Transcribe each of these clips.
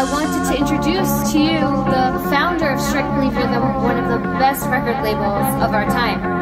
I wanted to introduce to you the founder of Strictly Rhythm, one of the best record labels of our time.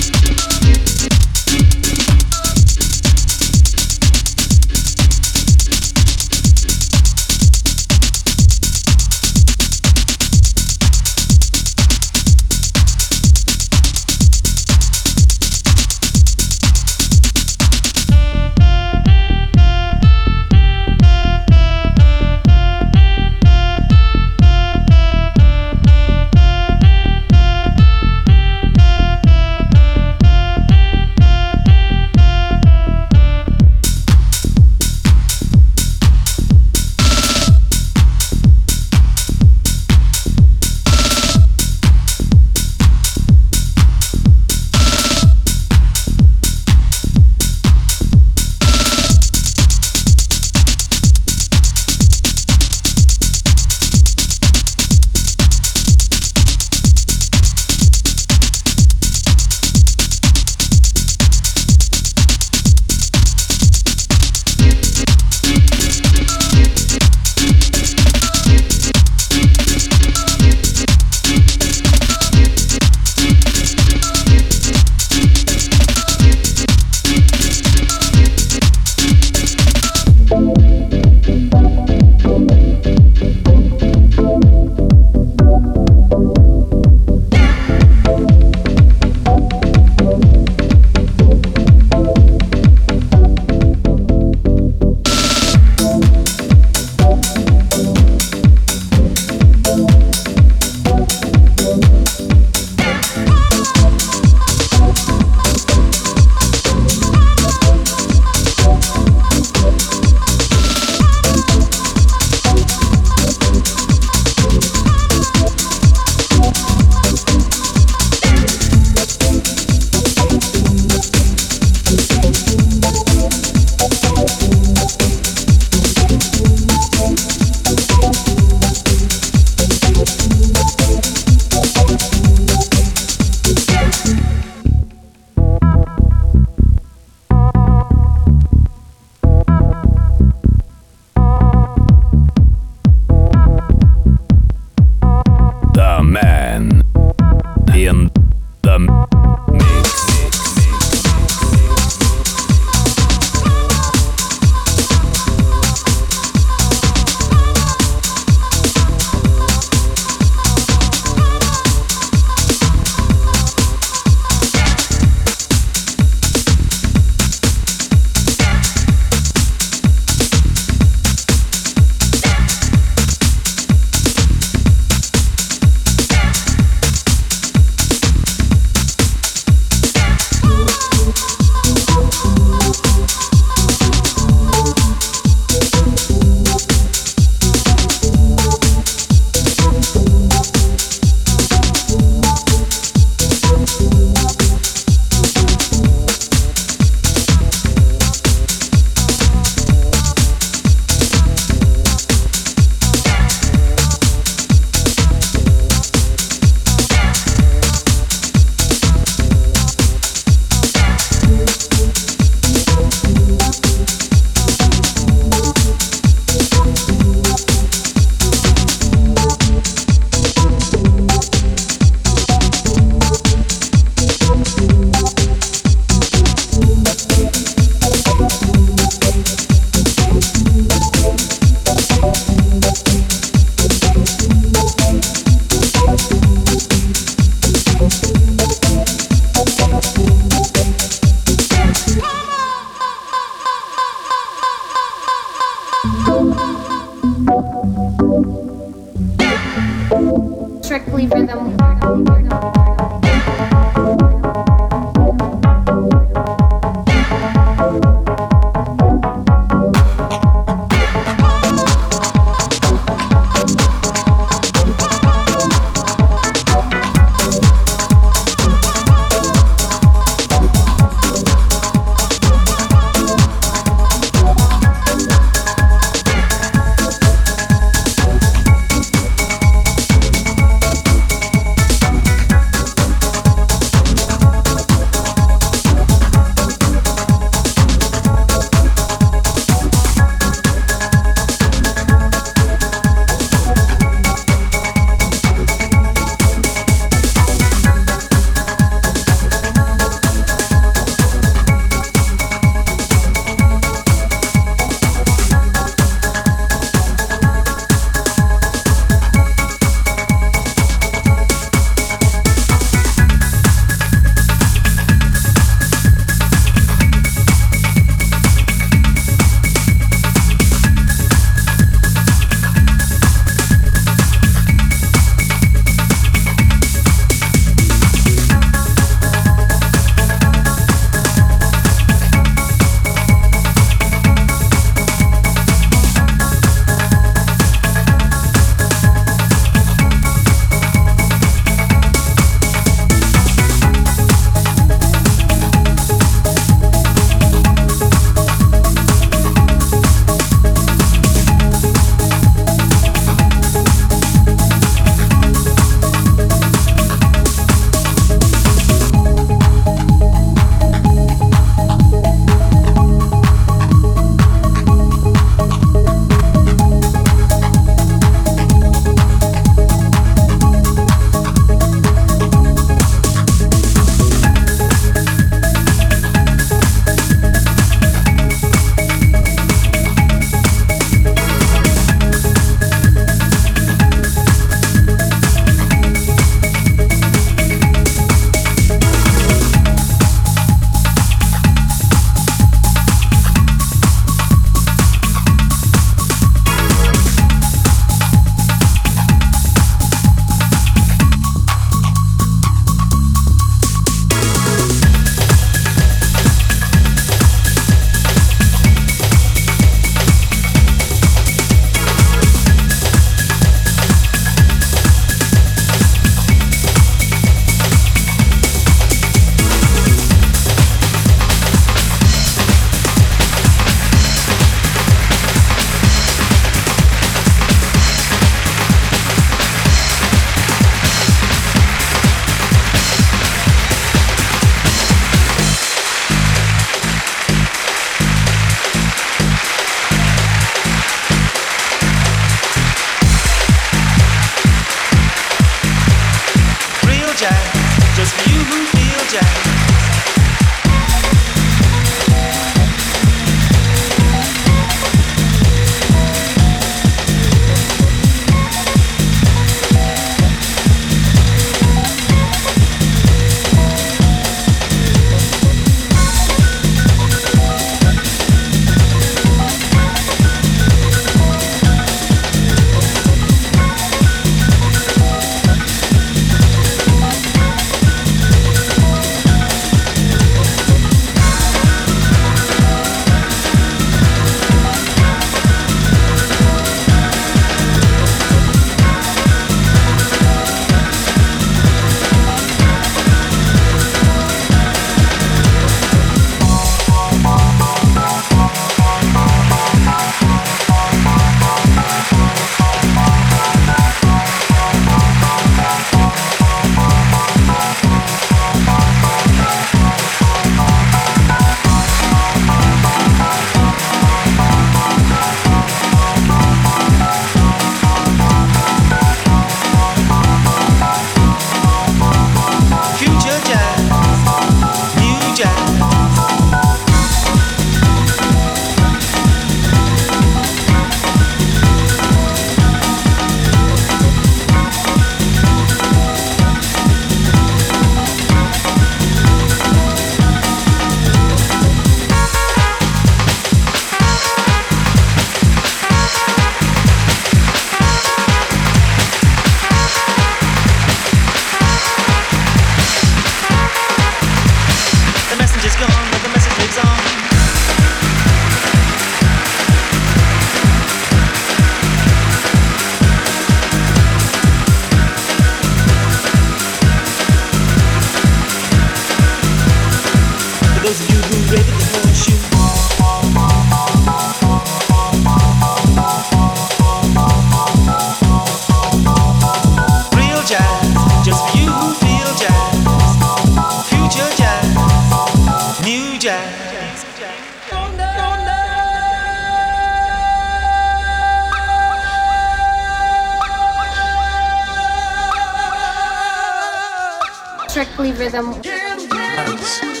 Strictly Rhythm. Nice. dum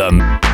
them.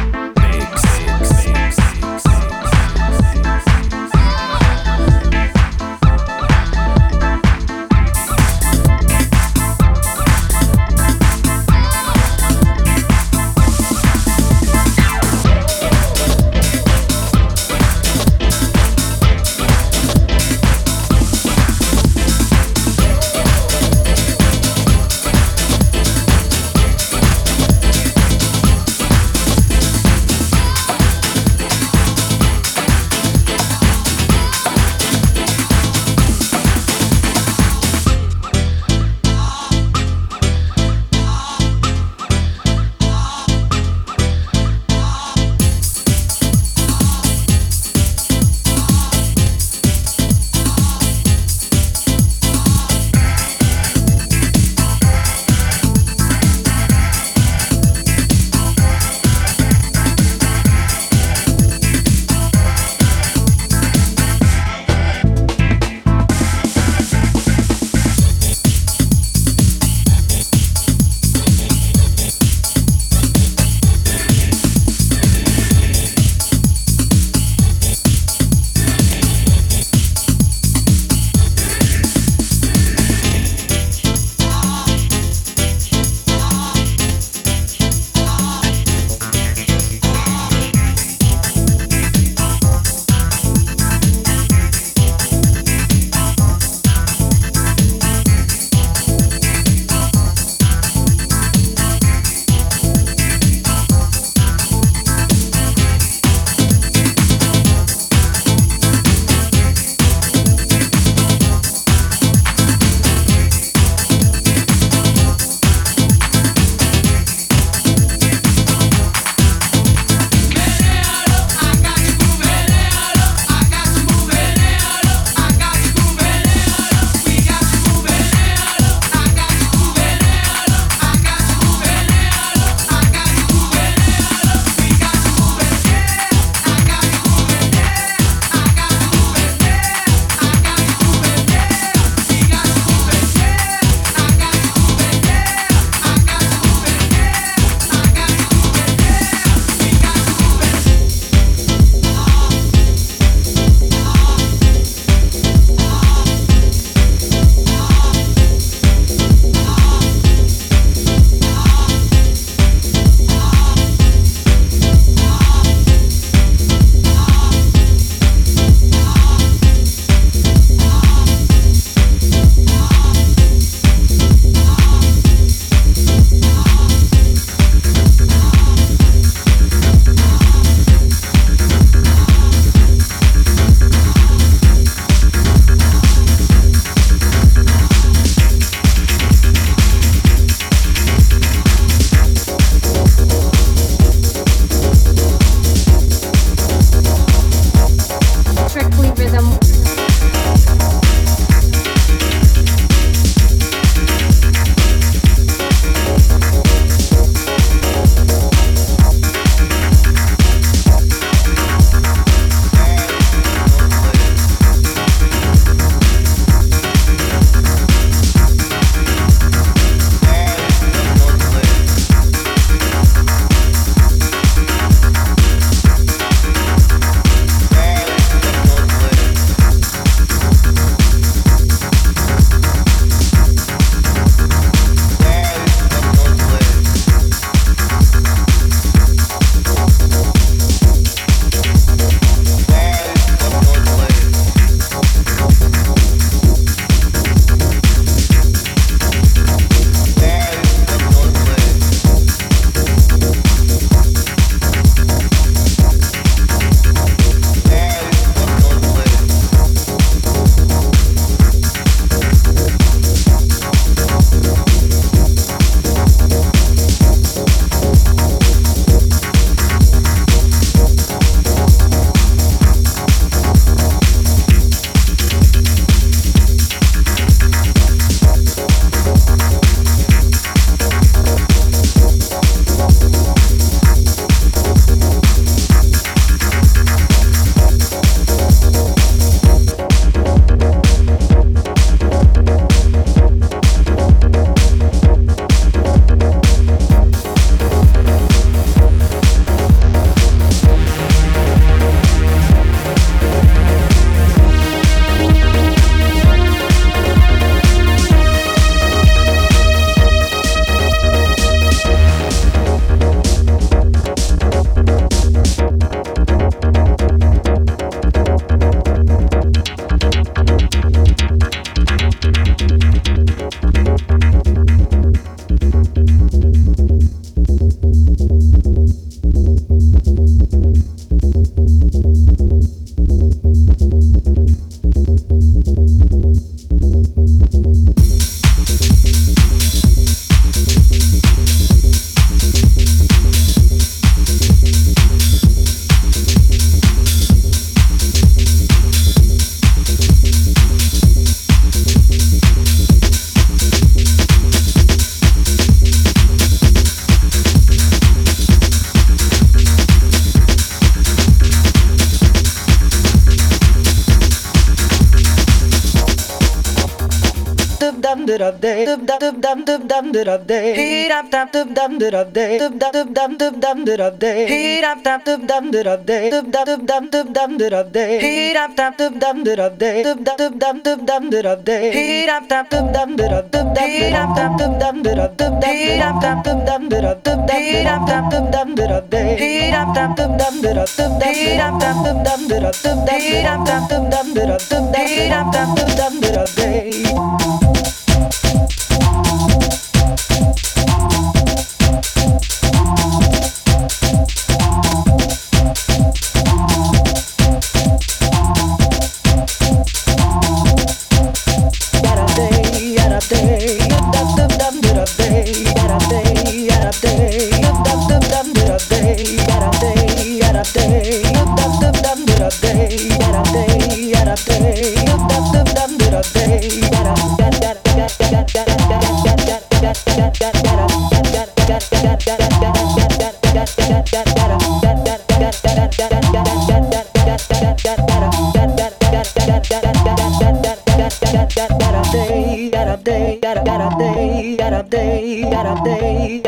Dum day dum dum dum dum dum dum day he dum dum dum dum dum day dum dum dum dum dum dum day he dum dum dum dum dum day dum dum dum dum dum dum day he dum dum dum dum dum day dum dum dum dum dum dum day he dum dum dum dum dum dum he dum dum dum dum dum dum he dum dum dum dum dum dum he dum dum dum dum dum day he dum dum dum dum dum dum he dum dum dum dum dum dum he dum dum dum dum dum dum he dum dum dum dum dum day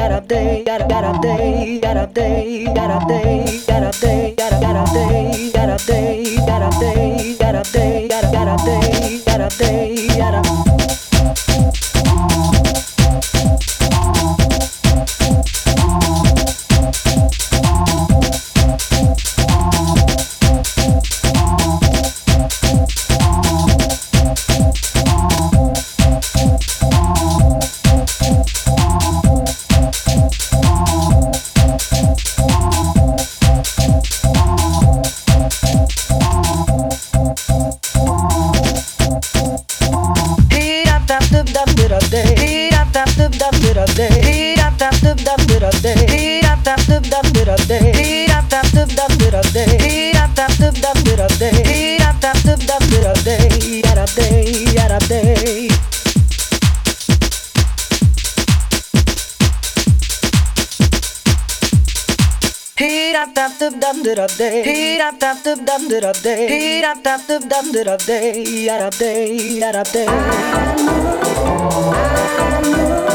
dum dum dum dum day. He dum dum dum dum dum day. He dum dum dum dum dum day. Ya dum day, ya dum day. dub day, dee dub dub dub dub dub day, dee dub dub dub dub dub day, yada day, yada day. I know, I know.